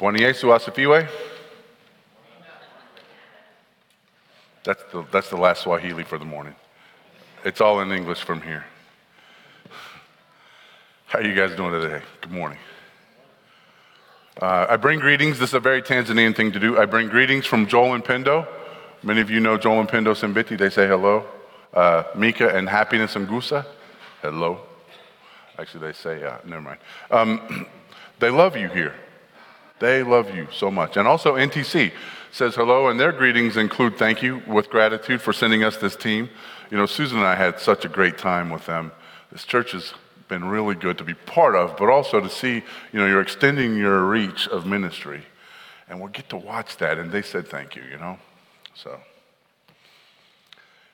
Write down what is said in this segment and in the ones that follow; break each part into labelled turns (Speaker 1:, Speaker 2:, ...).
Speaker 1: Bwana Yesu. That's the, that's the last Swahili for the morning. It's all in English from here. How are you guys doing today? Good morning. Uh, I bring greetings. This is a very Tanzanian thing to do. I bring greetings from Joel and Pendo. Many of you know Joel and Pendo Simbiti. They say hello. Uh, Mika and Happiness and Gusa. Hello. Actually, they say, uh, never mind. Um, they love you here. They love you so much. And also, NTC says hello, and their greetings include thank you with gratitude for sending us this team. You know, Susan and I had such a great time with them. This church has been really good to be part of, but also to see, you know, you're extending your reach of ministry. And we'll get to watch that. And they said thank you, you know? So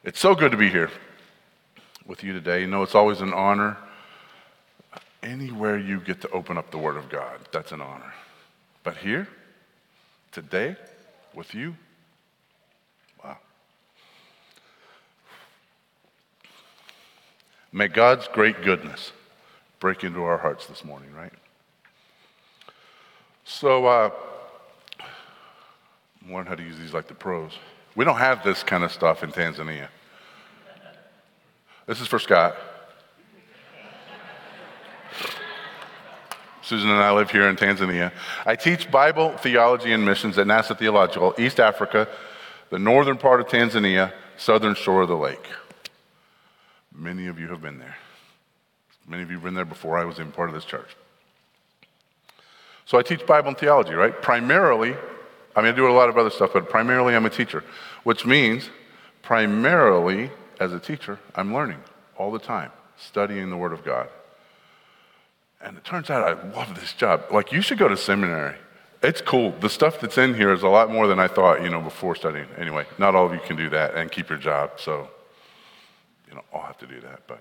Speaker 1: it's so good to be here with you today. You know, it's always an honor. Anywhere you get to open up the Word of God, that's an honor. But here, today, with you, wow. May God's great goodness break into our hearts this morning, right? So, uh, learn how to use these like the pros. We don't have this kind of stuff in Tanzania. This is for Scott. Susan and I live here in Tanzania. I teach Bible, theology, and missions at Nassa Theological, East Africa, the northern part of Tanzania, southern shore of the lake. Many of you have been there. Many of you have been there before I was even part of this church. So I teach Bible and theology, right? Primarily, I mean, I do a lot of other stuff, but primarily I'm a teacher, which means primarily as a teacher, I'm learning all the time, studying the Word of God. And it turns out I love this job. Like, you should go to seminary. It's cool. The stuff that's in here is a lot more than I thought, you know, before studying. Anyway, not all of you can do that and keep your job, so, you know, I'll have to do that. But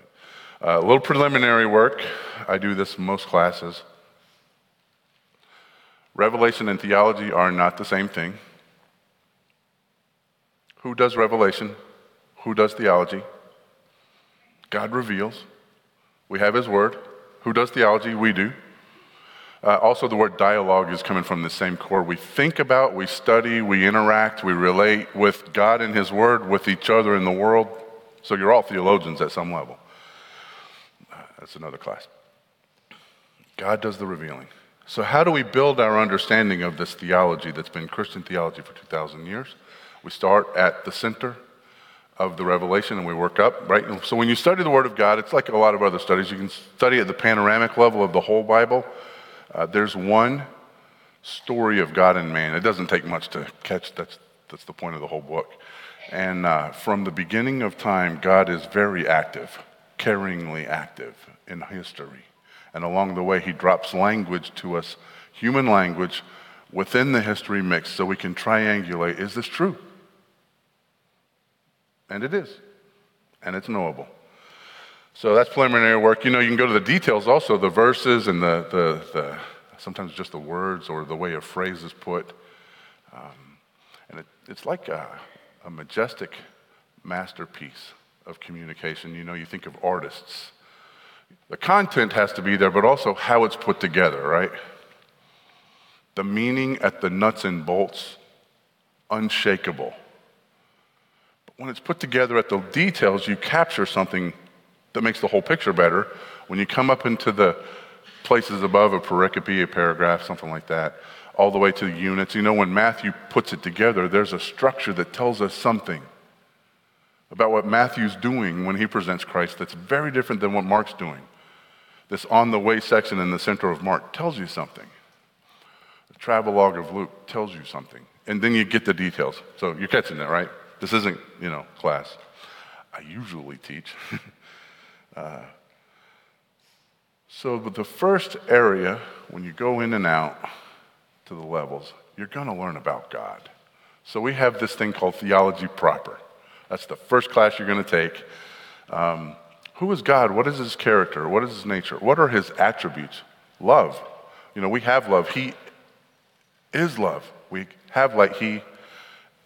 Speaker 1: uh, a little preliminary work. I do this in most classes. Revelation and theology are not the same thing. Who does revelation? Who does theology? God reveals. We have His Word. Who does theology? We do. Uh, also, the word dialogue is coming from the same core. We think about, we study, we interact, we relate with God and His Word, with each other in the world. So you're all theologians at some level. Uh, that's another class. God does the revealing. So, how do we build our understanding of this theology that's been Christian theology for 2,000 years? We start at the center of the revelation and we work up, right? So when you study the Word of God, it's like a lot of other studies. You can study at the panoramic level of the whole Bible. Uh, there's one story of God and man. It doesn't take much to catch. That's, that's the point of the whole book. And uh, from the beginning of time, God is very active, caringly active in history. And along the way, He drops language to us, human language, within the history mix so we can triangulate is this true? And it is. And it's knowable. So that's preliminary work. You know, you can go to the details also, the verses and the, the, the sometimes just the words or the way a phrase is put. Um, and it, it's like a, a majestic masterpiece of communication. You know, you think of artists. The content has to be there, but also how it's put together, right? The meaning at the nuts and bolts, unshakable when it's put together at the details, you capture something that makes the whole picture better. When you come up into the places above a pericope, a paragraph, something like that, all the way to the units, you know, when Matthew puts it together, there's a structure that tells us something about what Matthew's doing when he presents Christ that's very different than what Mark's doing. This on the way section in the center of Mark tells you something. The travelogue of Luke tells you something. And then you get the details. So you're catching that, right? This isn't, you know, class. I usually teach. uh, so, but the first area, when you go in and out to the levels, you're going to learn about God. So, we have this thing called theology proper. That's the first class you're going to take. Um, who is God? What is his character? What is his nature? What are his attributes? Love. You know, we have love. He is love. We have light. He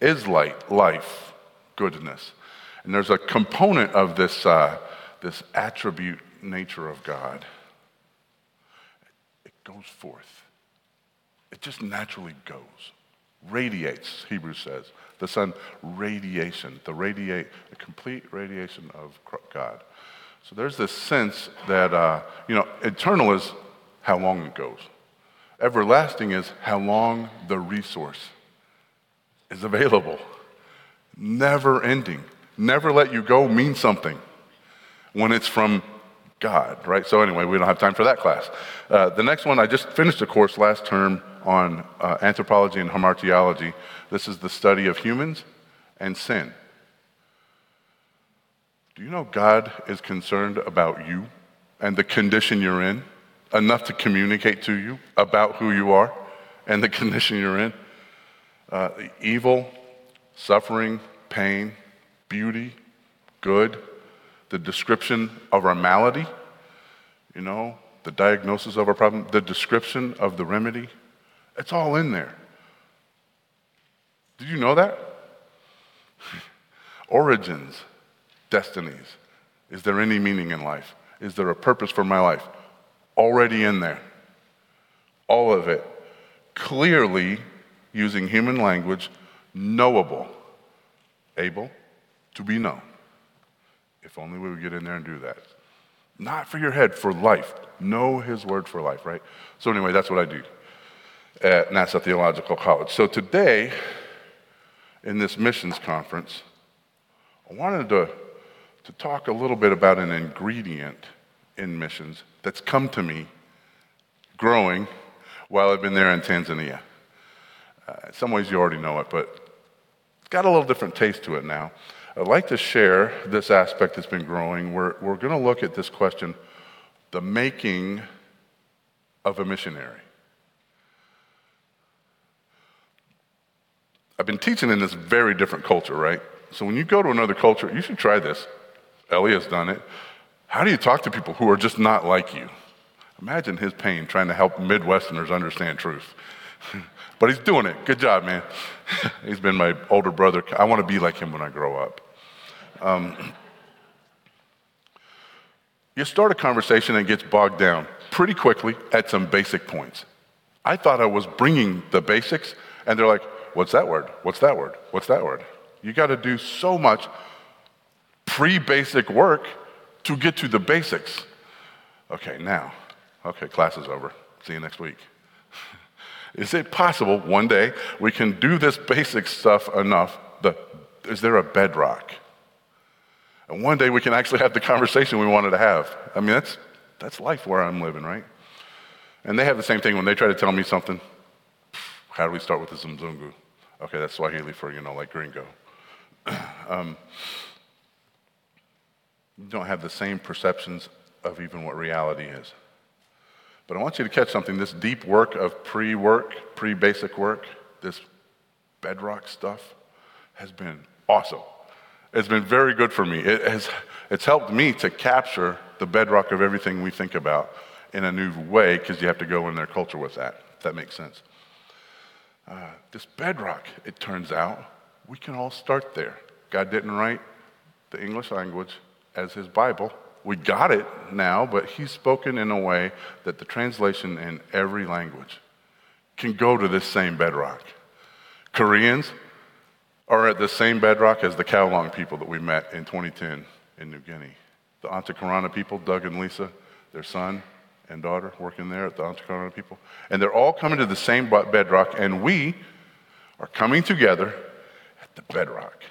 Speaker 1: is light, life, goodness. And there's a component of this, uh, this attribute nature of God. It goes forth. It just naturally goes, radiates, Hebrews says. The sun, radiation, the radiate, the complete radiation of God. So there's this sense that, uh, you know, eternal is how long it goes. Everlasting is how long the resource is available. Never ending. Never let you go means something when it's from God, right? So, anyway, we don't have time for that class. Uh, the next one, I just finished a course last term on uh, anthropology and hamartiology. This is the study of humans and sin. Do you know God is concerned about you and the condition you're in enough to communicate to you about who you are and the condition you're in? Uh, evil, suffering, pain, beauty, good, the description of our malady, you know, the diagnosis of our problem, the description of the remedy. It's all in there. Did you know that? Origins, destinies. Is there any meaning in life? Is there a purpose for my life? Already in there. All of it. Clearly, using human language, knowable, able to be known. If only we would get in there and do that. Not for your head, for life. Know His word for life, right? So, anyway, that's what I do at Nassa Theological College. So, today, in this missions conference, I wanted to, to talk a little bit about an ingredient in missions that's come to me growing while I've been there in Tanzania. Uh, in some ways, you already know it, but it's got a little different taste to it now. I'd like to share this aspect that's been growing. We're, we're going to look at this question the making of a missionary. I've been teaching in this very different culture, right? So when you go to another culture, you should try this. Ellie has done it. How do you talk to people who are just not like you? Imagine his pain trying to help Midwesterners understand truth. but he's doing it. Good job, man. he's been my older brother. I want to be like him when I grow up. Um, you start a conversation and gets bogged down pretty quickly at some basic points. I thought I was bringing the basics, and they're like, What's that word? What's that word? What's that word? You got to do so much pre basic work to get to the basics. Okay, now, okay, class is over. See you next week. Is it possible one day we can do this basic stuff enough? The, is there a bedrock? And one day we can actually have the conversation we wanted to have. I mean, that's, that's life where I'm living, right? And they have the same thing when they try to tell me something. How do we start with the Mzungu? Okay, that's Swahili for, you know, like gringo. um, you don't have the same perceptions of even what reality is. But I want you to catch something this deep work of pre work, pre basic work, this bedrock stuff has been awesome. It's been very good for me. It has, it's helped me to capture the bedrock of everything we think about in a new way because you have to go in their culture with that, if that makes sense. Uh, this bedrock, it turns out, we can all start there. God didn't write the English language as his Bible, we got it now, but he's spoken in a way that the translation in every language can go to this same bedrock. Koreans are at the same bedrock as the Kowloon people that we met in 2010 in New Guinea. The Antankarana people, Doug and Lisa, their son and daughter working there at the Antankarana people. And they're all coming to the same bedrock, and we are coming together at the bedrock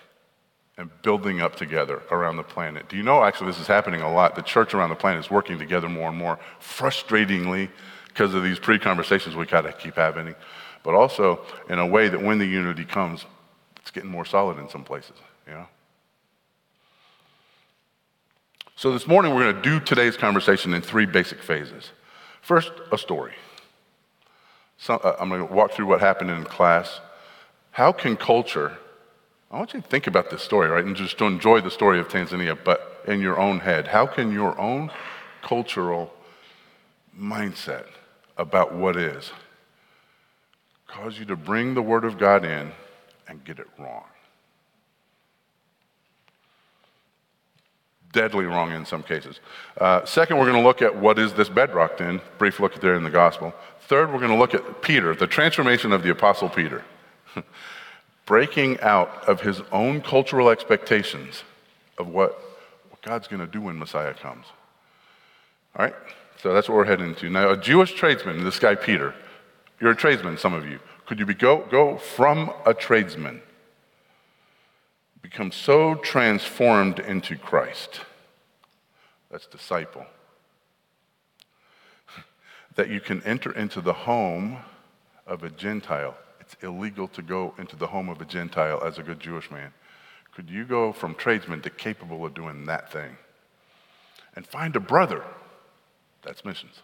Speaker 1: and building up together around the planet. Do you know, actually, this is happening a lot. The church around the planet is working together more and more, frustratingly, because of these pre conversations we got to keep having, but also in a way that when the unity comes, it's getting more solid in some places, you know? So this morning, we're going to do today's conversation in three basic phases. First, a story. So, uh, I'm going to walk through what happened in class. How can culture I want you to think about this story, right? And just to enjoy the story of Tanzania, but in your own head. How can your own cultural mindset about what is cause you to bring the Word of God in and get it wrong? deadly wrong in some cases. Uh, second, we're going to look at what is this bedrock then, brief look there in the gospel. Third, we're going to look at Peter, the transformation of the Apostle Peter, breaking out of his own cultural expectations of what, what God's going to do when Messiah comes. All right? So that's what we're heading into. Now, a Jewish tradesman, this guy Peter, you're a tradesman, some of you. Could you be, go, go from a tradesman, become so transformed into Christ? That's disciple that you can enter into the home of a Gentile. It's illegal to go into the home of a Gentile as a good Jewish man. Could you go from tradesman to capable of doing that thing? And find a brother. That's missions.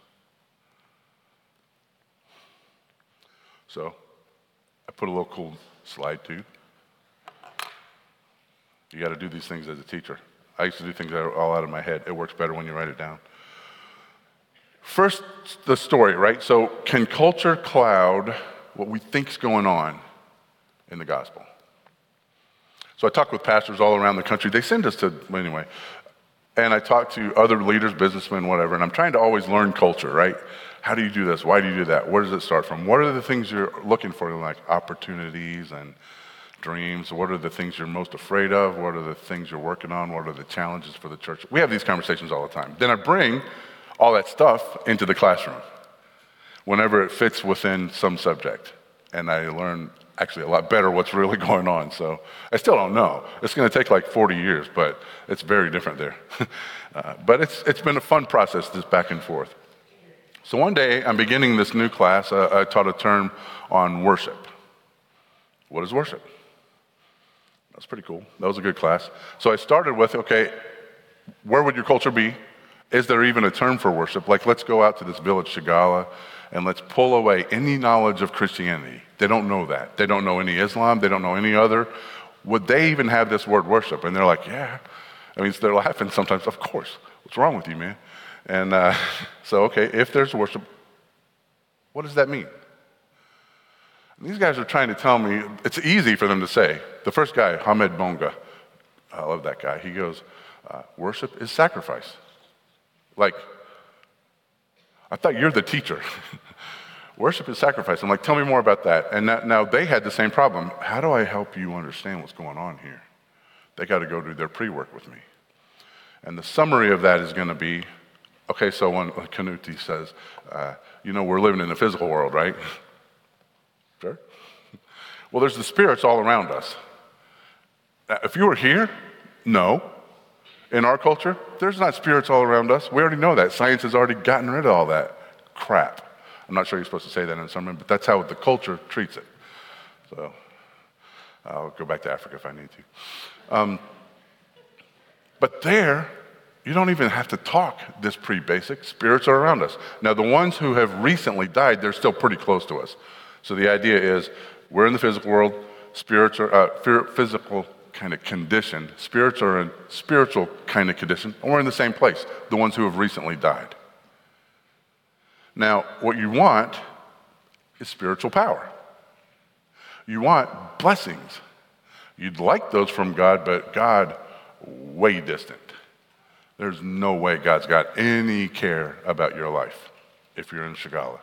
Speaker 1: So, I put a little cool slide too. You got to do these things as a teacher. I used to do things all out of my head. It works better when you write it down. First, the story, right? So, can culture cloud what we think's going on in the gospel? So, I talk with pastors all around the country. They send us to, anyway, and I talk to other leaders, businessmen, whatever, and I'm trying to always learn culture, right? How do you do this? Why do you do that? Where does it start from? What are the things you're looking for, like opportunities and dreams? What are the things you're most afraid of? What are the things you're working on? What are the challenges for the church? We have these conversations all the time. Then I bring all that stuff into the classroom whenever it fits within some subject. And I learn actually a lot better what's really going on. So I still don't know. It's going to take like 40 years, but it's very different there. uh, but it's, it's been a fun process, this back and forth. So one day, I'm beginning this new class. Uh, I taught a term on worship. What is worship? That's pretty cool. That was a good class. So I started with okay, where would your culture be is there even a term for worship? Like, let's go out to this village, Shigala, and let's pull away any knowledge of Christianity. They don't know that. They don't know any Islam. They don't know any other. Would they even have this word worship? And they're like, yeah. I mean, they're laughing sometimes. Of course. What's wrong with you, man? And uh, so, okay, if there's worship, what does that mean? And these guys are trying to tell me, it's easy for them to say. The first guy, Hamed Bonga, I love that guy. He goes, uh, worship is sacrifice. Like, I thought you're the teacher. Worship is sacrifice. I'm like, tell me more about that. And that, now they had the same problem. How do I help you understand what's going on here? They got to go do their pre work with me. And the summary of that is going to be okay, so when Kanuti says, uh, you know, we're living in the physical world, right? sure. Well, there's the spirits all around us. If you were here, no in our culture, there's not spirits all around us. We already know that. Science has already gotten rid of all that crap. I'm not sure you're supposed to say that in a sermon, but that's how the culture treats it. So I'll go back to Africa if I need to. Um, but there, you don't even have to talk this pre basic. Spirits are around us. Now, the ones who have recently died, they're still pretty close to us. So the idea is we're in the physical world, spirits are, uh, physical kind of condition. In spiritual kind of condition, and we're in the same place, the ones who have recently died. Now, what you want is spiritual power. You want blessings. You'd like those from God, but God, way distant. There's no way God's got any care about your life if you're in Shigala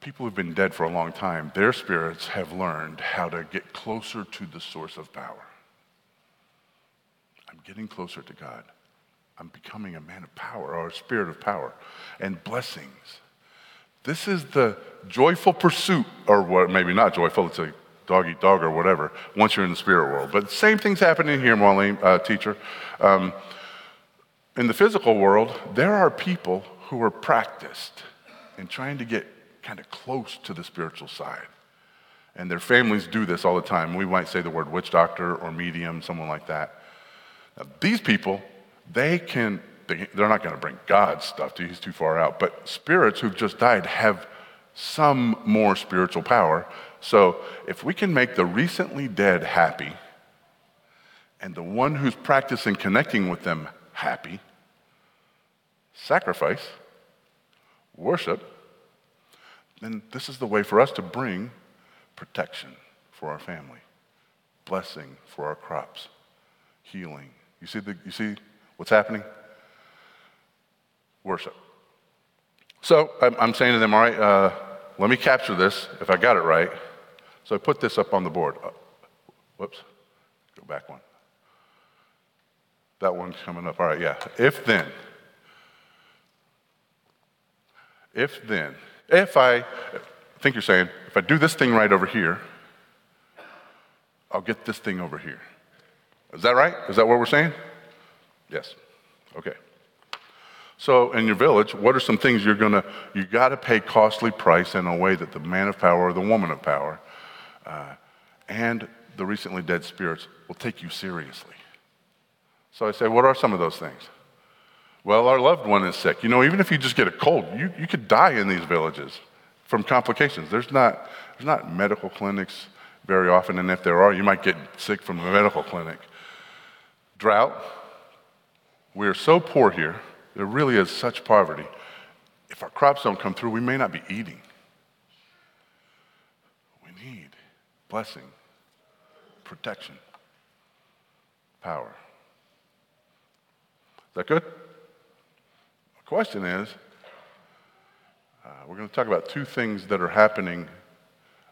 Speaker 1: people who've been dead for a long time, their spirits have learned how to get closer to the source of power. I'm getting closer to God. I'm becoming a man of power or a spirit of power and blessings. This is the joyful pursuit, or what, maybe not joyful, it's a dog eat dog or whatever, once you're in the spirit world. But same thing's happening here, Marlene, uh, teacher. Um, in the physical world, there are people who are practiced in trying to get kind of close to the spiritual side. And their families do this all the time. We might say the word witch doctor or medium, someone like that. Now, these people, they can, they, they're not going to bring God's stuff to you, he's too far out. But spirits who've just died have some more spiritual power. So if we can make the recently dead happy and the one who's practicing connecting with them happy, sacrifice, worship, then this is the way for us to bring protection for our family, blessing for our crops, healing You see, the, you see what's happening? Worship. So I'm, I'm saying to them, all right, uh, let me capture this if I got it right. So I put this up on the board. Uh, whoops, go back one. That one's coming up. All right, yeah. If then, if then, if I, I think you're saying, if I do this thing right over here, I'll get this thing over here. Is that right? Is that what we're saying? Yes. Okay. So in your village, what are some things you're gonna you got to pay costly price in a way that the man of power or the woman of power uh, and the recently dead spirits will take you seriously. So I say, what are some of those things? Well, our loved one is sick. You know, even if you just get a cold, you, you could die in these villages from complications. There's not, there's not medical clinics very often, and if there are, you might get sick from a medical clinic. Drought. We are so poor here, there really is such poverty. If our crops don't come through, we may not be eating. We need blessing, protection, power. Is that good? Question is uh, we're going to talk about two things that are happening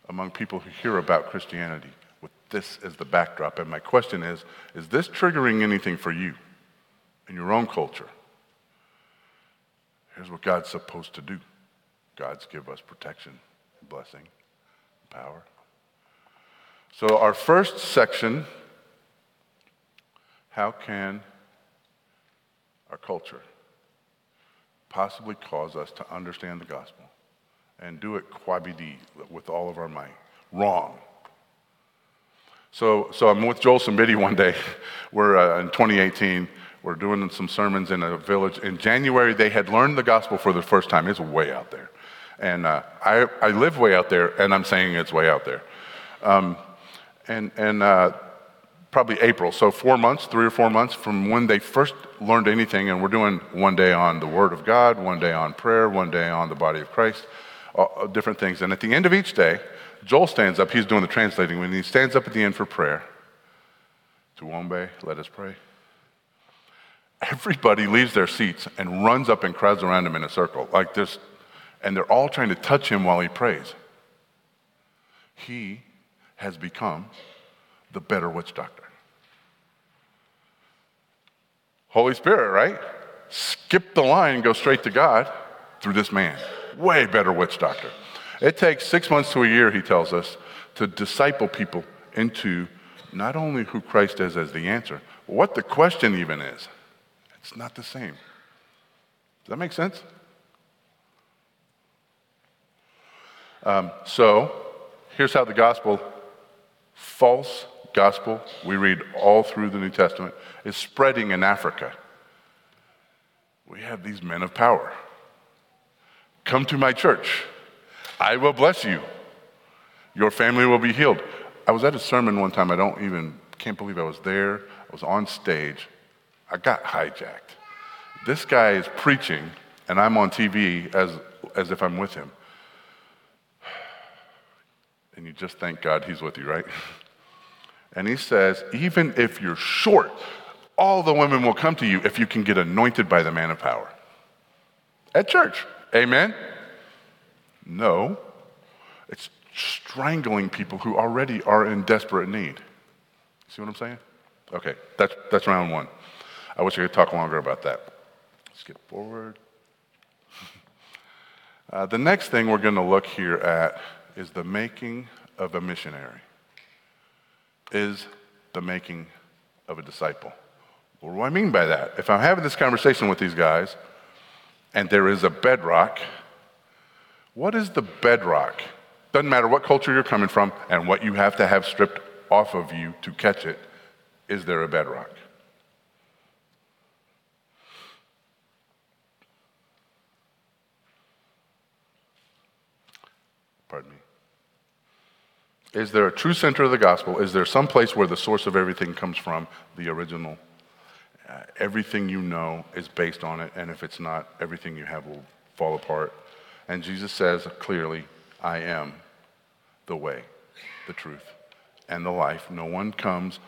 Speaker 1: among people who hear about Christianity with this as the backdrop. And my question is is this triggering anything for you in your own culture? Here's what God's supposed to do God's give us protection, blessing, power. So, our first section how can our culture possibly cause us to understand the gospel and do it quabidi with all of our might. Wrong. So, so I'm with Joel Simbiti one day. We're uh, in 2018. We're doing some sermons in a village. In January, they had learned the gospel for the first time. It's way out there. And uh, I, I live way out there, and I'm saying it's way out there. Um, and and uh, probably April, so four months, three or four months from when they first learned anything. And we're doing one day on the Word of God, one day on prayer, one day on the body of Christ, uh, different things. And at the end of each day, Joel stands up. He's doing the translating. When he stands up at the end for prayer, Tuombe, let us pray. Everybody leaves their seats and runs up and crowds around him in a circle, like this, and they're all trying to touch him while he prays. He has become the better witch doctor. Holy Spirit, right? Skip the line and go straight to God through this man. Way better witch doctor. It takes six months to a year, he tells us, to disciple people into not only who Christ is as the answer, but what the question even is. It's not the same. Does that make sense? Um, so, here's how the gospel, false gospel, we read all through the New Testament, is spreading in Africa. We have these men of power. Come to my church. I will bless you. Your family will be healed. I was at a sermon one time. I don't even, can't believe I was there. I was on stage. I got hijacked. This guy is preaching, and I'm on TV as, as if I'm with him. And you just thank God he's with you, right? And he says, even if you're short, all the women will come to you if you can get anointed by the man of power. At church. Amen? No. It's strangling people who already are in desperate need. See what I'm saying? Okay, that's, that's round one. I wish I could talk longer about that. Skip forward. Uh, the next thing we're going to look here at is the making of a missionary is the making of a disciple. What do I mean by that? If I'm having this conversation with these guys and there is a bedrock, what is the bedrock? Doesn't matter what culture you're coming from and what you have to have stripped off of you to catch it. Is there a bedrock? Pardon me. Is there a true center of the gospel? Is there some place where the source of everything comes from, the original? Uh, everything you know is based on it, and if it's not, everything you have will fall apart. And Jesus says clearly, I am the way, the truth, and the life. No one comes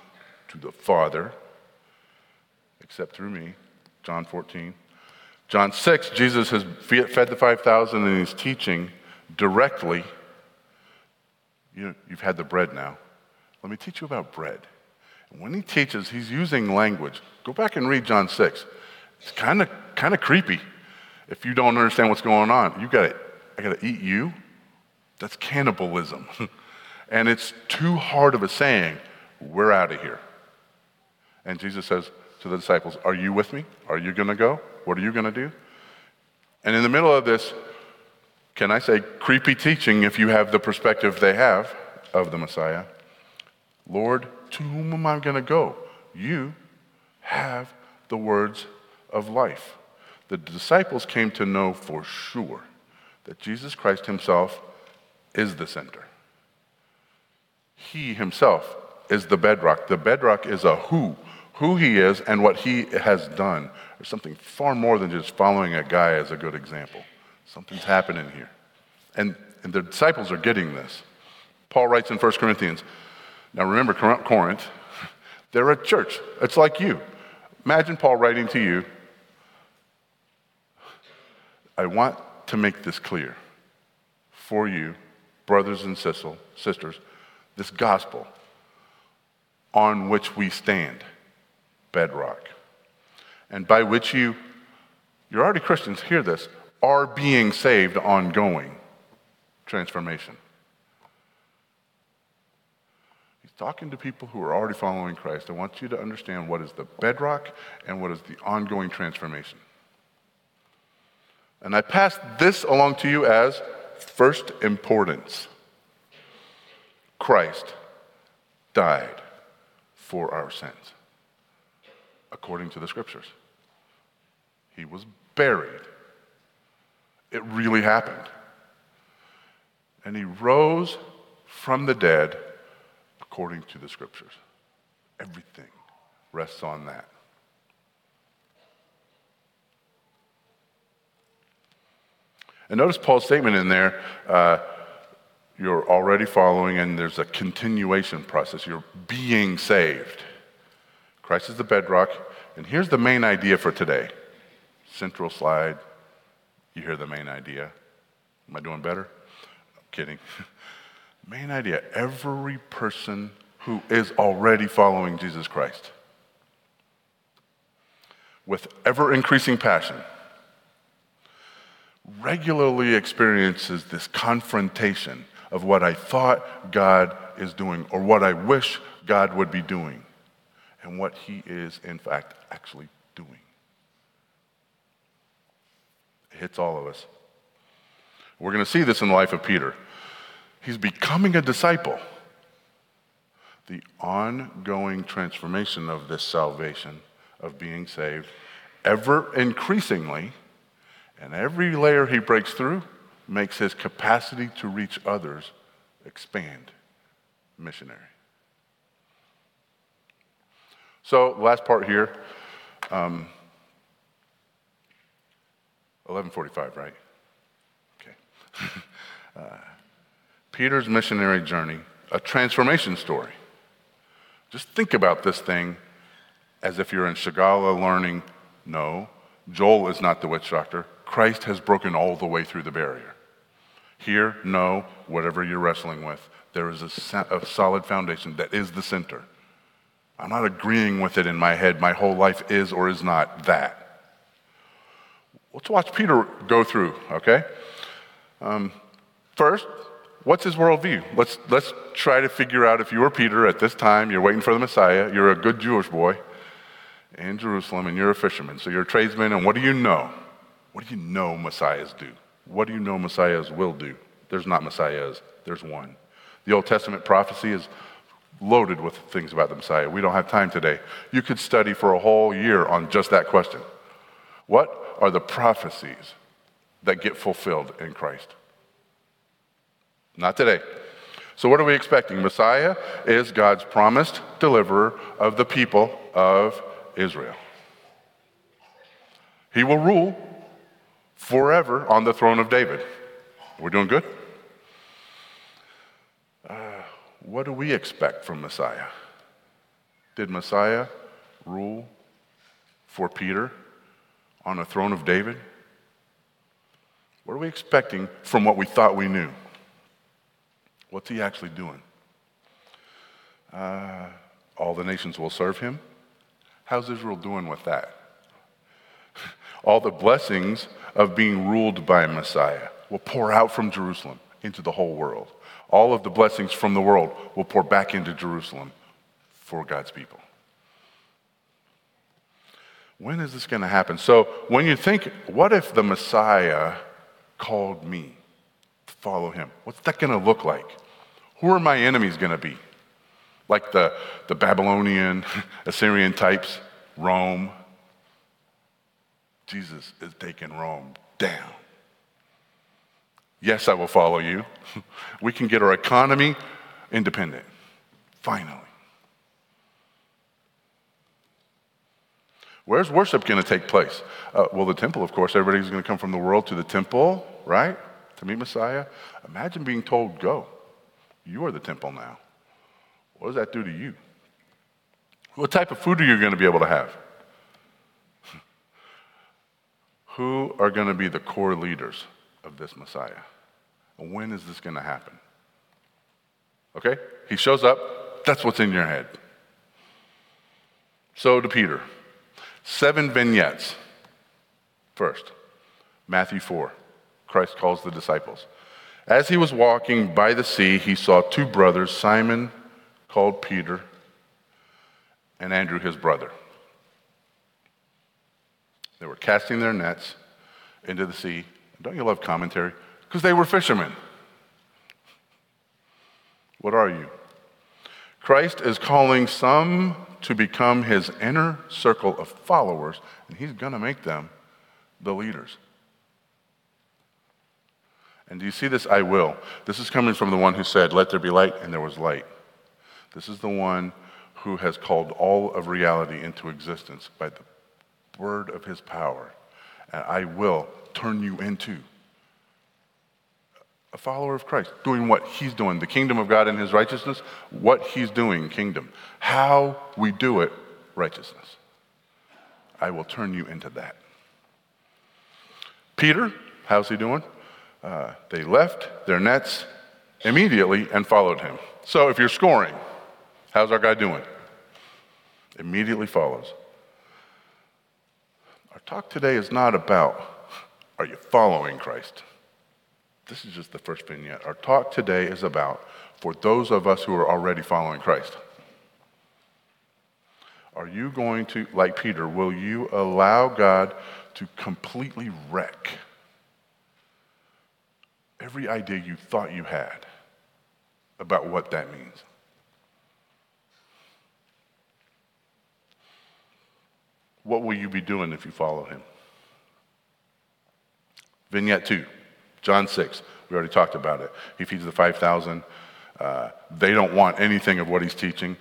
Speaker 1: to the Father except through me. John 14. John 6, Jesus has fed the 5,000 and he's teaching directly. You, you've had the bread now. Let me teach you about bread. And when he teaches, he's using language. Go back and read John 6. It's kind of kind of creepy if you don't understand what's going on. You got to, I got to eat you. That's cannibalism. and it's too hard of a saying. We're out of here. And Jesus says to the disciples, Are you with me? Are you going to go? What are you going to do? And in the middle of this, can I say creepy teaching if you have the perspective they have of the Messiah? Lord, to whom am I going to go? You have the words of life. The disciples came to know for sure that Jesus Christ himself is the center. He himself is the bedrock. The bedrock is a who, who he is and what he has done. There's something far more than just following a guy as a good example. Something's happening here. And, and the disciples are getting this. Paul writes in 1 Corinthians, now remember Corinth, they're a church. It's like you. Imagine Paul writing to you, I want to make this clear for you, brothers and sisters, this gospel on which we stand, bedrock, and by which you, you're already Christians, hear this, are being saved ongoing transformation. He's talking to people who are already following Christ. I want you to understand what is the bedrock and what is the ongoing transformation. And I pass this along to you as first importance. Christ died for our sins, according to the scriptures. He was buried. It really happened. And he rose from the dead according to the scriptures. Everything rests on that. And notice Paul's statement in there. Uh, you're already following, and there's a continuation process. You're being saved. Christ is the bedrock. And here's the main idea for today central slide. You hear the main idea. Am I doing better? I'm kidding. main idea every person who is already following Jesus Christ with ever increasing passion regularly experiences this confrontation of what I thought God is doing or what I wish God would be doing and what He is, in fact, actually doing. It hits all of us. We're going to see this in the life of Peter. He's becoming a disciple. The ongoing transformation of this salvation, of being saved, ever increasingly, and every layer he breaks through makes his capacity to reach others expand. Missionary. So, last part here. Um, 1145, right? Okay. uh, Peter's missionary journey, a transformation story. Just think about this thing as if you're in Shigala learning. No, Joel is not the witch doctor. Christ has broken all the way through the barrier. Here, no, whatever you're wrestling with, there is a, a, solid foundation that is the center. I'm not agreeing with it in my head. My whole life is or is not that. Let's watch Peter go through, okay? Um, first, what's his worldview? Let's, let's try to figure out if you were Peter at this time, you're waiting for the Messiah, you're a good Jewish boy in Jerusalem, and you're a fisherman. So you're a tradesman, and what do you know? What do you know Messiahs do? What do you know Messiahs will do? There's not Messiahs, there's one. The Old Testament prophecy is loaded with things about the Messiah. We don't have time today. You could study for a whole year on just that question. What are the prophecies that get fulfilled in Christ? Not today. So, what are we expecting? Messiah is God's promised deliverer of the people of Israel. He will rule forever on the throne of David. We're doing good? Uh, what do we expect from Messiah? Did Messiah rule for Peter on the throne of David? What are we expecting from what we thought we knew? What's he actually doing? Uh, all the nations will serve him. How's Israel doing with that? all the blessings of being ruled by Messiah will pour out from Jerusalem into the whole world. All of the blessings from the world will pour back into Jerusalem for God's people. When is this going to happen? So, when you think, what if the Messiah called me to follow him? What's that going to look like? Who are my enemies going to be? Like the, the Babylonian, Assyrian types, Rome. Jesus is taking Rome down. Yes, I will follow you. We can get our economy independent, finally. Where's worship going to take place? Uh, well, the temple, of course. Everybody's going to come from the world to the temple, right? To meet Messiah. Imagine being told, go. You are the temple now. What does that do to you? What type of food are you going to be able to have? Who are going to be the core leaders of this Messiah? When is this going to happen? Okay? He shows up. That's what's in your head. So to Peter. Seven vignettes. First, Matthew 4. Christ calls the disciples. As he was walking by the sea, he saw two brothers, Simon, called Peter, and Andrew, his brother. They were casting their nets into the sea. Don't you love commentary? Because they were fishermen. What are you? Christ is calling some to become his inner circle of followers, and he's going to make them the leaders. And do you see this? I will. This is coming from the one who said, Let there be light, and there was light. This is the one who has called all of reality into existence by the word of his power. And I will turn you into a follower of Christ, doing what he's doing, the kingdom of God and his righteousness, what he's doing, kingdom. How we do it, righteousness. I will turn you into that. Peter, how's he doing? Uh, they left their nets immediately and followed him. So if you're scoring, how's our guy doing? Immediately follows. Our talk today is not about are you following Christ? This is just the first vignette. Our talk today is about for those of us who are already following Christ. Are you going to, like Peter, will you allow God to completely wreck every idea you thought you had about what that means? What will you be doing if you follow him? Vignette two. John 6, we already talked about it. He feeds the 5,000. Uh, they don't want anything of what he's teaching.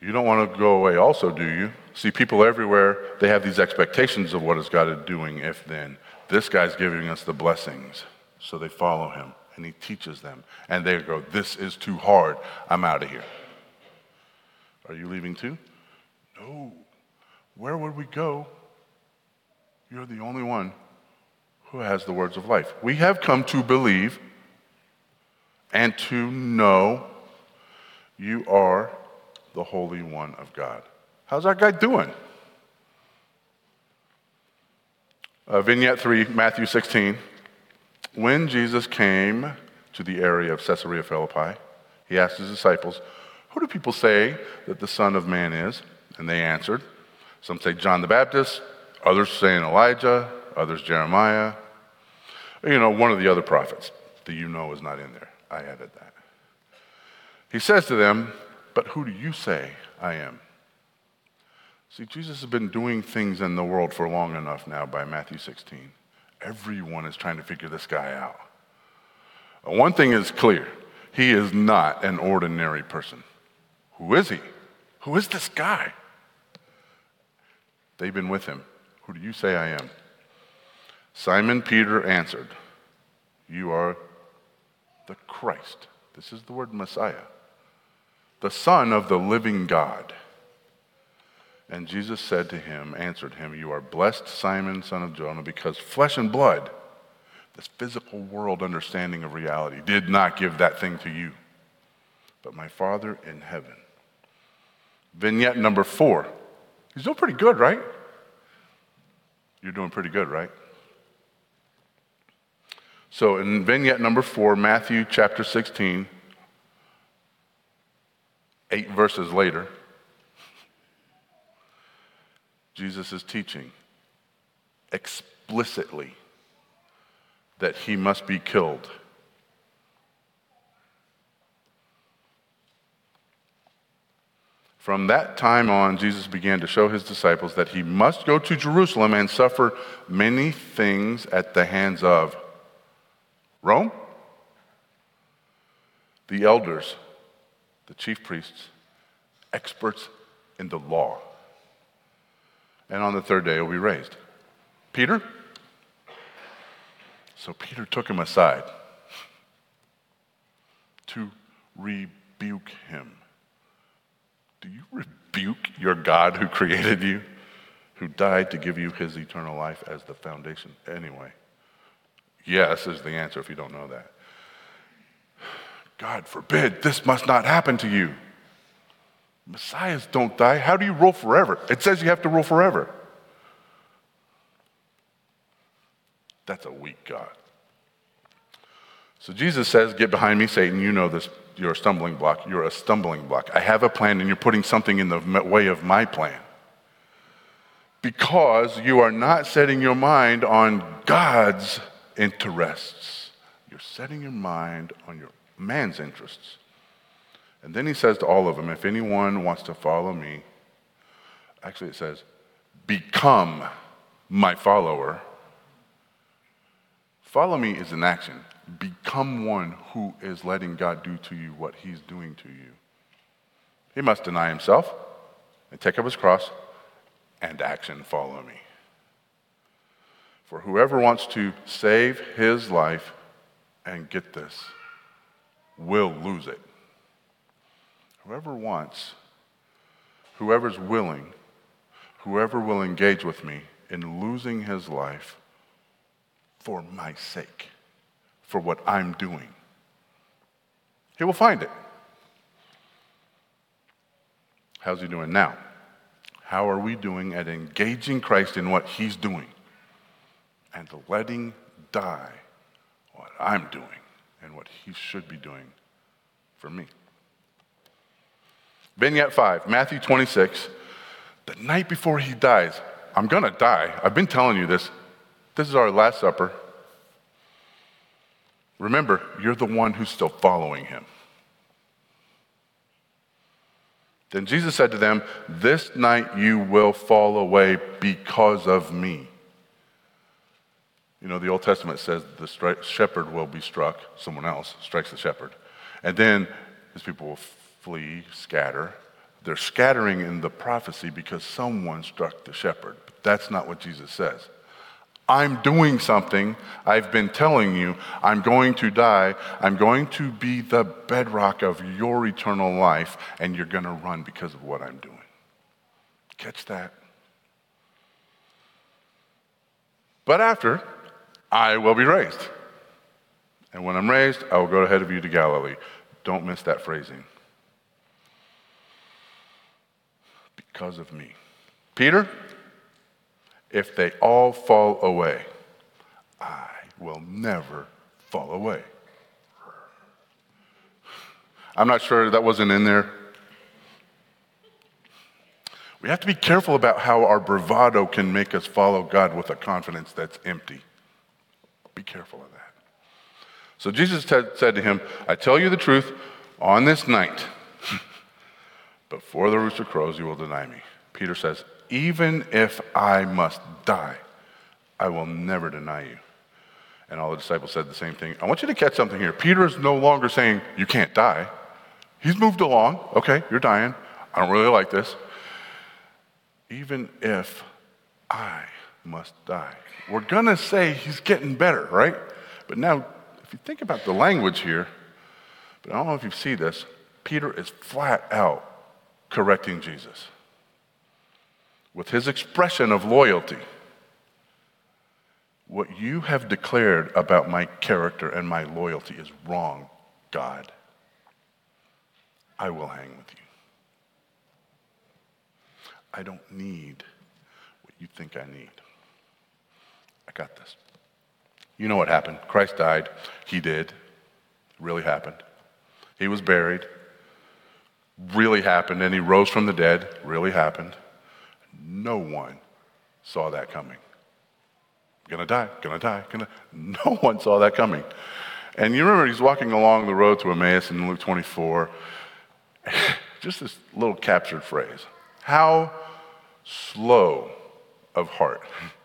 Speaker 1: You don't want to go away, also, do you? See, people everywhere, they have these expectations of what is God doing if then. This guy's giving us the blessings. So they follow him and he teaches them. And they go, This is too hard. I'm out of here. Are you leaving too? No. Where would we go? You're the only one who has the words of life. We have come to believe and to know you are the Holy One of God. How's our guy doing? Uh, vignette 3, Matthew 16. When Jesus came to the area of Caesarea Philippi, he asked his disciples, Who do people say that the Son of Man is? And they answered, Some say John the Baptist, others saying Elijah, others Jeremiah, you know, one of the other prophets that you know is not in there. I added that. He says to them, But who do you say I am? See, Jesus has been doing things in the world for long enough now by Matthew 16. Everyone is trying to figure this guy out. One thing is clear he is not an ordinary person. Who is he? Who is this guy? They've been with him. Who do you say I am? Simon Peter answered, You are the Christ. This is the word Messiah, the Son of the living God. And Jesus said to him, answered him, You are blessed, Simon, son of Jonah, because flesh and blood, this physical world understanding of reality, did not give that thing to you, but my Father in heaven. Vignette number four. He's doing pretty good, right? You're doing pretty good, right? So in vignette number four, Matthew chapter 16, eight verses later, Jesus is teaching explicitly that he must be killed. From that time on, Jesus began to show his disciples that he must go to Jerusalem and suffer many things at the hands of Rome, the elders, the chief priests, experts in the law and on the third day he'll be raised. Peter? So Peter took him aside to rebuke him. Do you rebuke your God who created you, who died to give you his eternal life as the foundation? Anyway, yes is the answer if you don't know that. God forbid, this must not happen to you. Messiahs don't die. How do you rule forever? It says you have to rule forever. That's a weak God. So Jesus says, Get behind me, Satan. You know this. You're a stumbling block. You're a stumbling block. I have a plan, and you're putting something in the way of my plan. Because you are not setting your mind on God's interests, you're setting your mind on your man's interests. And then he says to all of them, if anyone wants to follow me, actually it says, become my follower. Follow me is an action. Become one who is letting God do to you what he's doing to you. He must deny himself and take up his cross and action follow me. For whoever wants to save his life and get this will lose it. Whoever wants, whoever's willing, whoever will engage with me in losing his life for my sake, for what I'm doing, he will find it. How's he doing now? How are we doing at engaging Christ in what he's doing and letting die what I'm doing and what he should be doing for me? Vignette 5, Matthew 26. The night before he dies, I'm going to die. I've been telling you this. This is our Last Supper. Remember, you're the one who's still following him. Then Jesus said to them, This night you will fall away because of me. You know, the Old Testament says the shepherd will be struck, someone else strikes the shepherd. And then his people will flee, scatter. They're scattering in the prophecy because someone struck the shepherd. But that's not what Jesus says. I'm doing something. I've been telling you I'm going to die. I'm going to be the bedrock of your eternal life, and you're going to run because of what I'm doing. Catch that? But after, I will be raised. And when I'm raised, I will go ahead of you to Galilee. Don't miss that phrasing. because of me. Peter, if they all fall away, I will never fall away. I'm not sure that wasn't in there. We have to be careful about how our bravado can make us follow God with a confidence that's empty. Be careful of that. So Jesus t- said to him, I tell you the truth, on this night, before the rooster crows, you will deny me. Peter says, Even if I must die, I will never deny you. And all the disciples said the same thing. I want you to catch something here. Peter is no longer saying, You can't die. He's moved along. Okay, you're dying. I don't really like this. Even if I must die. We're going to say he's getting better, right? But now, if you think about the language here, but I don't know if you see this, Peter is flat out correcting Jesus. with his expression of loyalty. What you have declared about my character and my loyalty is wrong, God. I will hang with you. I don't need what you think I need. I got this. You know what happened. Christ died. He did. It really happened. He was buried. Really happened. And he rose from the dead. Really happened. No one saw that coming. Gonna die, gonna die, gonna. No one saw that coming. And you remember he's walking along the road to Emmaus in Luke 24. Just this little captured phrase. How slow of heart.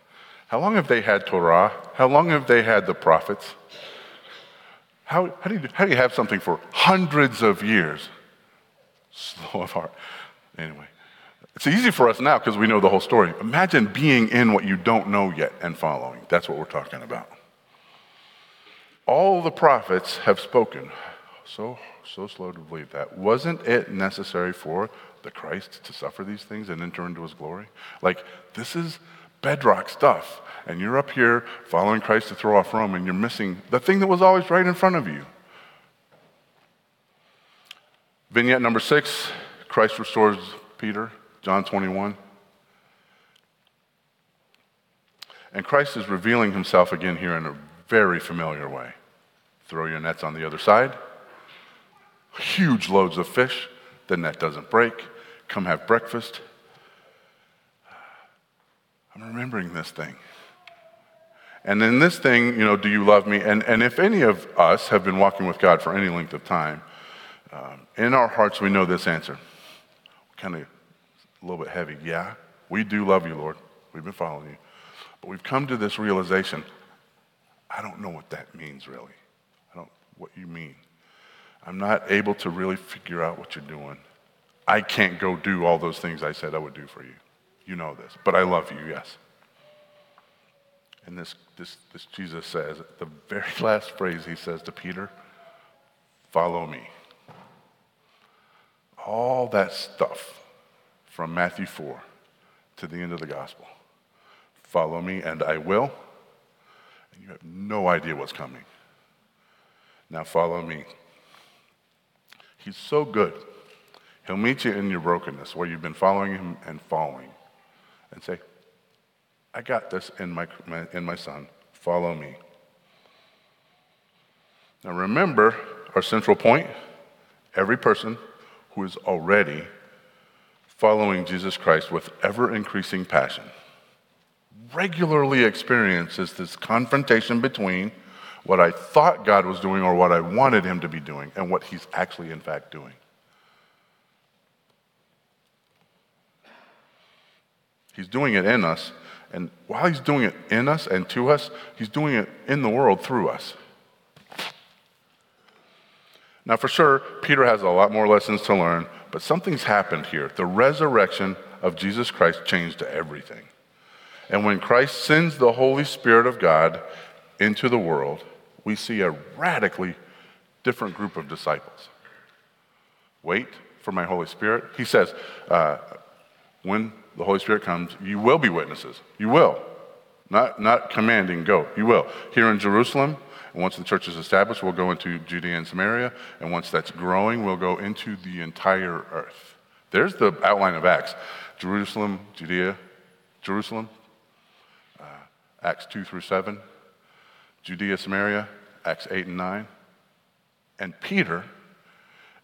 Speaker 1: How long have they had Torah? How long have they had the prophets? How, how, do, you, how do you have something for hundreds of years? Slow of heart. Anyway, it's easy for us now because we know the whole story. Imagine being in what you don't know yet and following. That's what we're talking about. All the prophets have spoken. So, so slow to believe that. Wasn't it necessary for the Christ to suffer these things and enter into his glory? Like, this is bedrock stuff. And you're up here following Christ to throw off Rome, and you're missing the thing that was always right in front of you. Vignette number six Christ restores Peter. John 21. And Christ is revealing himself again here in a very familiar way. Throw your nets on the other side. Huge loads of fish. The net doesn't break. Come have breakfast. I'm remembering this thing. And in this thing, you know, do you love me? And, and if any of us have been walking with God for any length of time, um, in our hearts we know this answer. Kind of a little bit heavy. Yeah, we do love you, Lord. We've been following you. But we've come to this realization I don't know what that means, really. I don't what you mean. I'm not able to really figure out what you're doing. I can't go do all those things I said I would do for you. You know this. But I love you, yes. And this, this, this Jesus says, the very last phrase he says to Peter, follow me. All that stuff from Matthew 4 to the end of the gospel. Follow me, and I will. And you have no idea what's coming. Now follow me. He's so good. He'll meet you in your brokenness where you've been following him and falling and say, I got this in my, my, in my son. Follow me. Now remember our central point every person who is already following Jesus Christ with ever increasing passion regularly experiences this confrontation between what I thought God was doing or what I wanted him to be doing and what he's actually, in fact, doing. He's doing it in us, and while he's doing it in us and to us, he's doing it in the world through us. Now, for sure, Peter has a lot more lessons to learn, but something's happened here. The resurrection of Jesus Christ changed everything. And when Christ sends the Holy Spirit of God into the world, we see a radically different group of disciples. Wait for my Holy Spirit. He says, uh, when the Holy Spirit comes, you will be witnesses. You will. Not, not commanding, go. You will. Here in Jerusalem, and once the church is established, we'll go into Judea and Samaria. And once that's growing, we'll go into the entire earth. There's the outline of Acts Jerusalem, Judea, Jerusalem, uh, Acts 2 through 7, Judea, Samaria, Acts 8 and 9. And Peter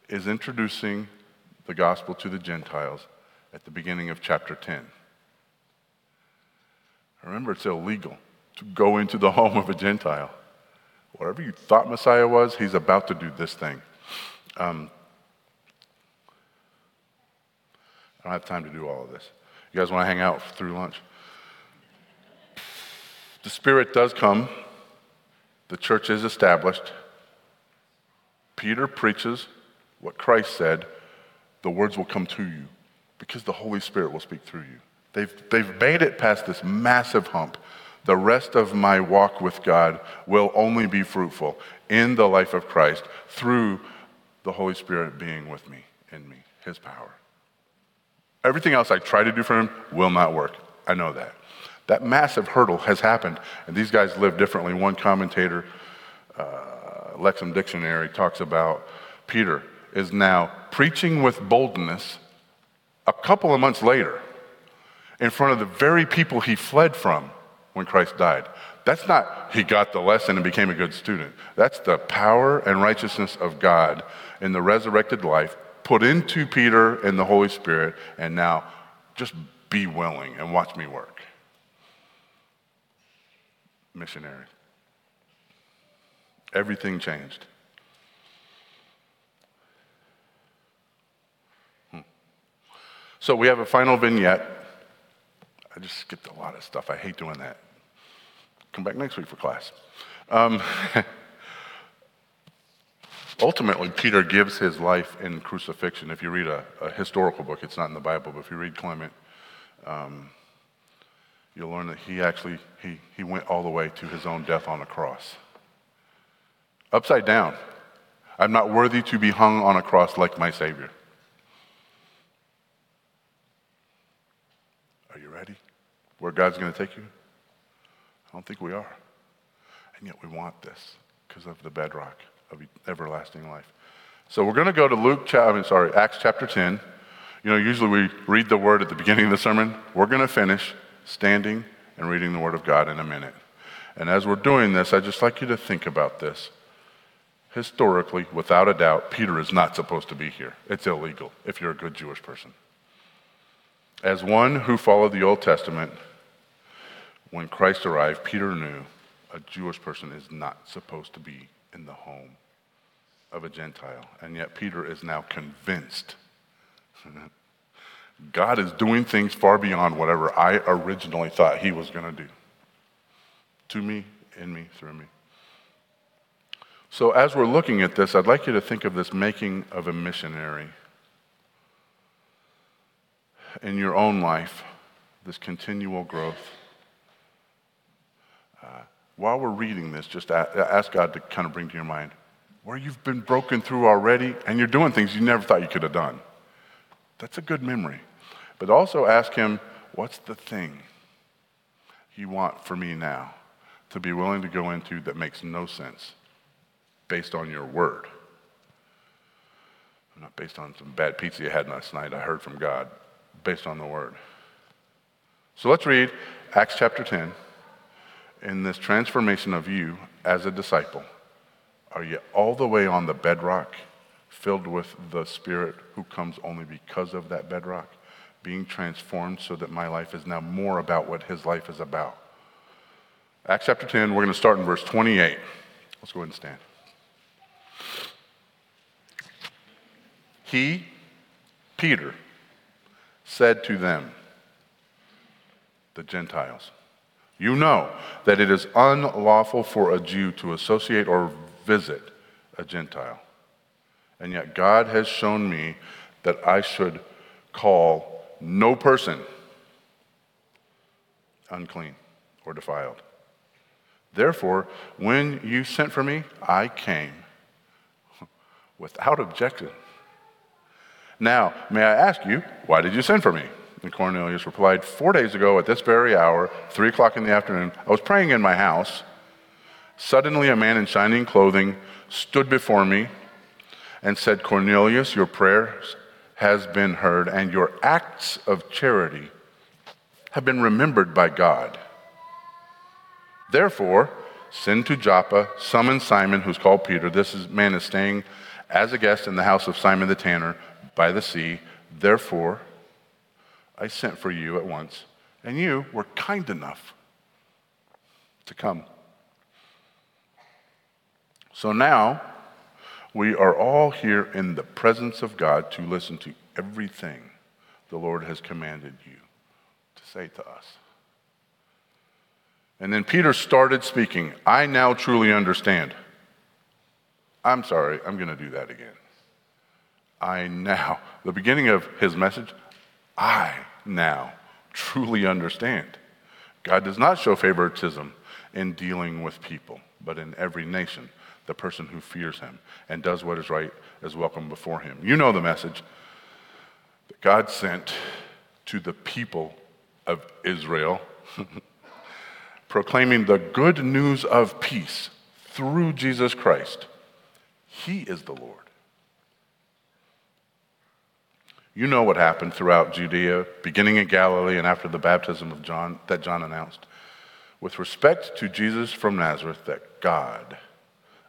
Speaker 1: is introducing the gospel to the Gentiles at the beginning of chapter 10. Remember, it's illegal to go into the home of a Gentile. Whatever you thought Messiah was, he's about to do this thing. Um, I don't have time to do all of this. You guys want to hang out through lunch? The Spirit does come, the church is established. Peter preaches what Christ said the words will come to you because the Holy Spirit will speak through you. They've, they've made it past this massive hump the rest of my walk with God will only be fruitful in the life of Christ through the Holy Spirit being with me, in me, His power. Everything else I try to do for him will not work. I know that. That massive hurdle has happened, and these guys live differently. One commentator, uh, Lexham Dictionary, talks about Peter is now preaching with boldness a couple of months later in front of the very people he fled from when Christ died. That's not he got the lesson and became a good student. That's the power and righteousness of God in the resurrected life put into Peter and the Holy Spirit, and now just be willing and watch me work. Missionary. Everything changed. So we have a final vignette. I just skipped a lot of stuff. I hate doing that. Come back next week for class. Um, ultimately, Peter gives his life in crucifixion. If you read a, a, historical book, it's not in the Bible, but if you read Clement, um, you'll learn that he actually he, he went all the way to his own death on a cross. Upside down. I'm not worthy to be hung on a cross like my Savior. Are you ready? Where God's going to take you? I don't think we are. And yet we want this because of the bedrock of everlasting life. So we're going to go to Luke, I mean, sorry, Acts chapter 10. You know, usually we read the word at the beginning of the sermon. We're going to finish standing and reading the word of God in a minute. And as we're doing this, I'd just like you to think about this. Historically, without a doubt, Peter is not supposed to be here. It's illegal if you're a good Jewish person. As one who followed the Old Testament, when Christ arrived, Peter knew a Jewish person is not supposed to be in the home of a Gentile. And yet, Peter is now convinced God is doing things far beyond whatever I originally thought he was going to do. To me, in me, through me. So, as we're looking at this, I'd like you to think of this making of a missionary in your own life, this continual growth while we're reading this, just ask God to kind of bring to your mind where you've been broken through already and you're doing things you never thought you could have done. That's a good memory. But also ask Him, what's the thing you want for me now to be willing to go into that makes no sense based on your word? Not based on some bad pizza you had last night, I heard from God, based on the word. So let's read Acts chapter 10 in this transformation of you as a disciple, are you all the way on the bedrock, filled with the Spirit who comes only because of that bedrock, being transformed so that my life is now more about what his life is about? Acts chapter 10, we're going to start in verse 28. Let's go ahead and stand. He, Peter, said to them, the Gentiles, you know that it is unlawful for a Jew to associate or visit a Gentile. And yet God has shown me that I should call no person unclean or defiled. Therefore, when you sent for me, I came without objection. Now, may I ask you, why did you send for me? And Cornelius replied, Four days ago at this very hour, three o'clock in the afternoon, I was praying in my house. Suddenly, a man in shining clothing stood before me and said, Cornelius, your prayers has been heard, and your acts of charity have been remembered by God. Therefore, send to Joppa, summon Simon, who's called Peter. This is, man is staying as a guest in the house of Simon the tanner by the sea. Therefore, I sent for you at once, and you were kind enough to come. So now we are all here in the presence of God to listen to everything the Lord has commanded you to say to us. And then Peter started speaking. I now truly understand. I'm sorry, I'm going to do that again. I now, the beginning of his message, I now truly understand. God does not show favoritism in dealing with people, but in every nation, the person who fears him and does what is right is welcome before him. You know the message that God sent to the people of Israel, proclaiming the good news of peace through Jesus Christ. He is the Lord. You know what happened throughout Judea, beginning in Galilee and after the baptism of John that John announced. With respect to Jesus from Nazareth, that God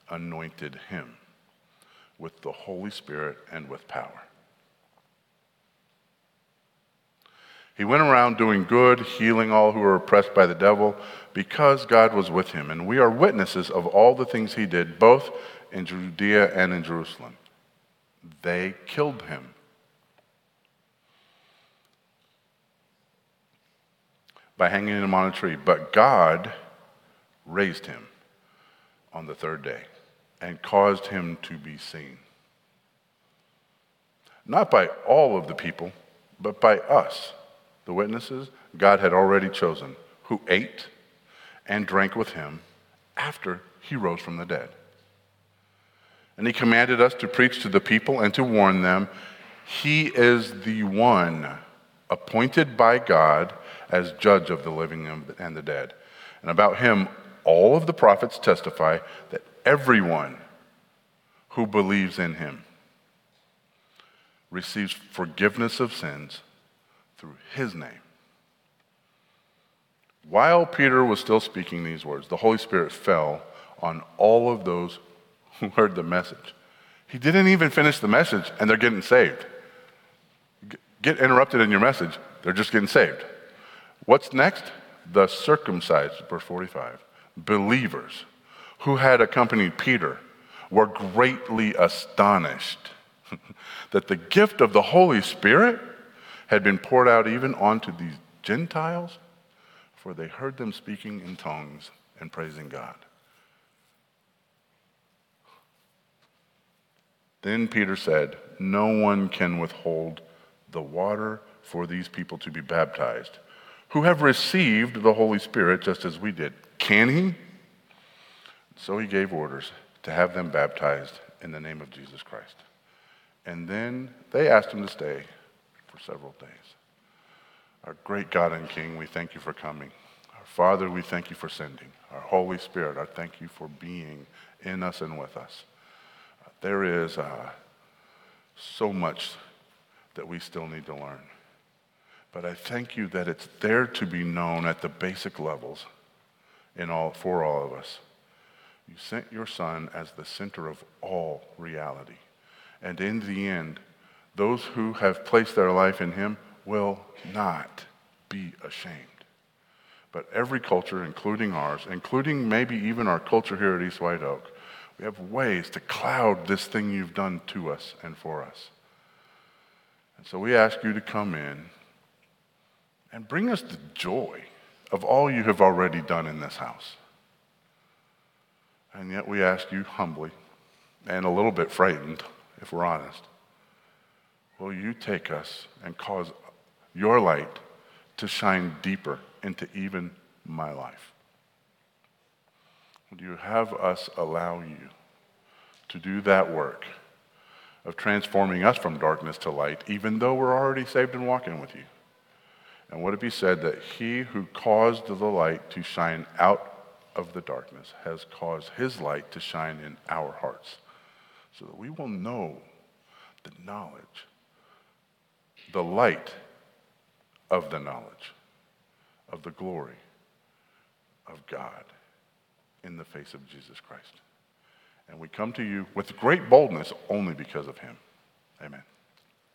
Speaker 1: anointed him with the Holy Spirit and with power. He went around doing good, healing all who were oppressed by the devil, because God was with him. And we are witnesses of all the things he did, both in Judea and in Jerusalem. They killed him. By hanging him on a tree. But God raised him on the third day and caused him to be seen. Not by all of the people, but by us, the witnesses God had already chosen, who ate and drank with him after he rose from the dead. And he commanded us to preach to the people and to warn them he is the one appointed by God as judge of the living and the dead. And about him, all of the prophets testify that everyone who believes in him receives forgiveness of sins through his name. While Peter was still speaking these words, the Holy Spirit fell on all of those who heard the message. He didn't even finish the message, and they're getting saved. Get interrupted in your message, they're just getting saved. What's next? The circumcised, verse 45, believers who had accompanied Peter were greatly astonished that the gift of the Holy Spirit had been poured out even onto these Gentiles, for they heard them speaking in tongues and praising God. Then Peter said, No one can withhold the water for these people to be baptized, who have received the Holy Spirit just as we did. Can he? So he gave orders to have them baptized in the name of Jesus Christ. And then they asked him to stay for several days. Our great God and King, we thank you for coming. Our Father, we thank you for sending. Our Holy Spirit, I thank you for being in us and with us. There is uh, so much that we still need to learn. But I thank you that it's there to be known at the basic levels in all, for all of us. You sent your Son as the center of all reality. And in the end, those who have placed their life in him will not be ashamed. But every culture, including ours, including maybe even our culture here at East White Oak, we have ways to cloud this thing you've done to us and for us. And so we ask you to come in and bring us the joy of all you have already done in this house. And yet we ask you humbly and a little bit frightened, if we're honest, will you take us and cause your light to shine deeper into even my life? Would you have us allow you to do that work of transforming us from darkness to light, even though we're already saved and walking with you? And would it be said that he who caused the light to shine out of the darkness has caused his light to shine in our hearts so that we will know the knowledge, the light of the knowledge of the glory of God in the face of Jesus Christ. And we come to you with great boldness only because of him. Amen.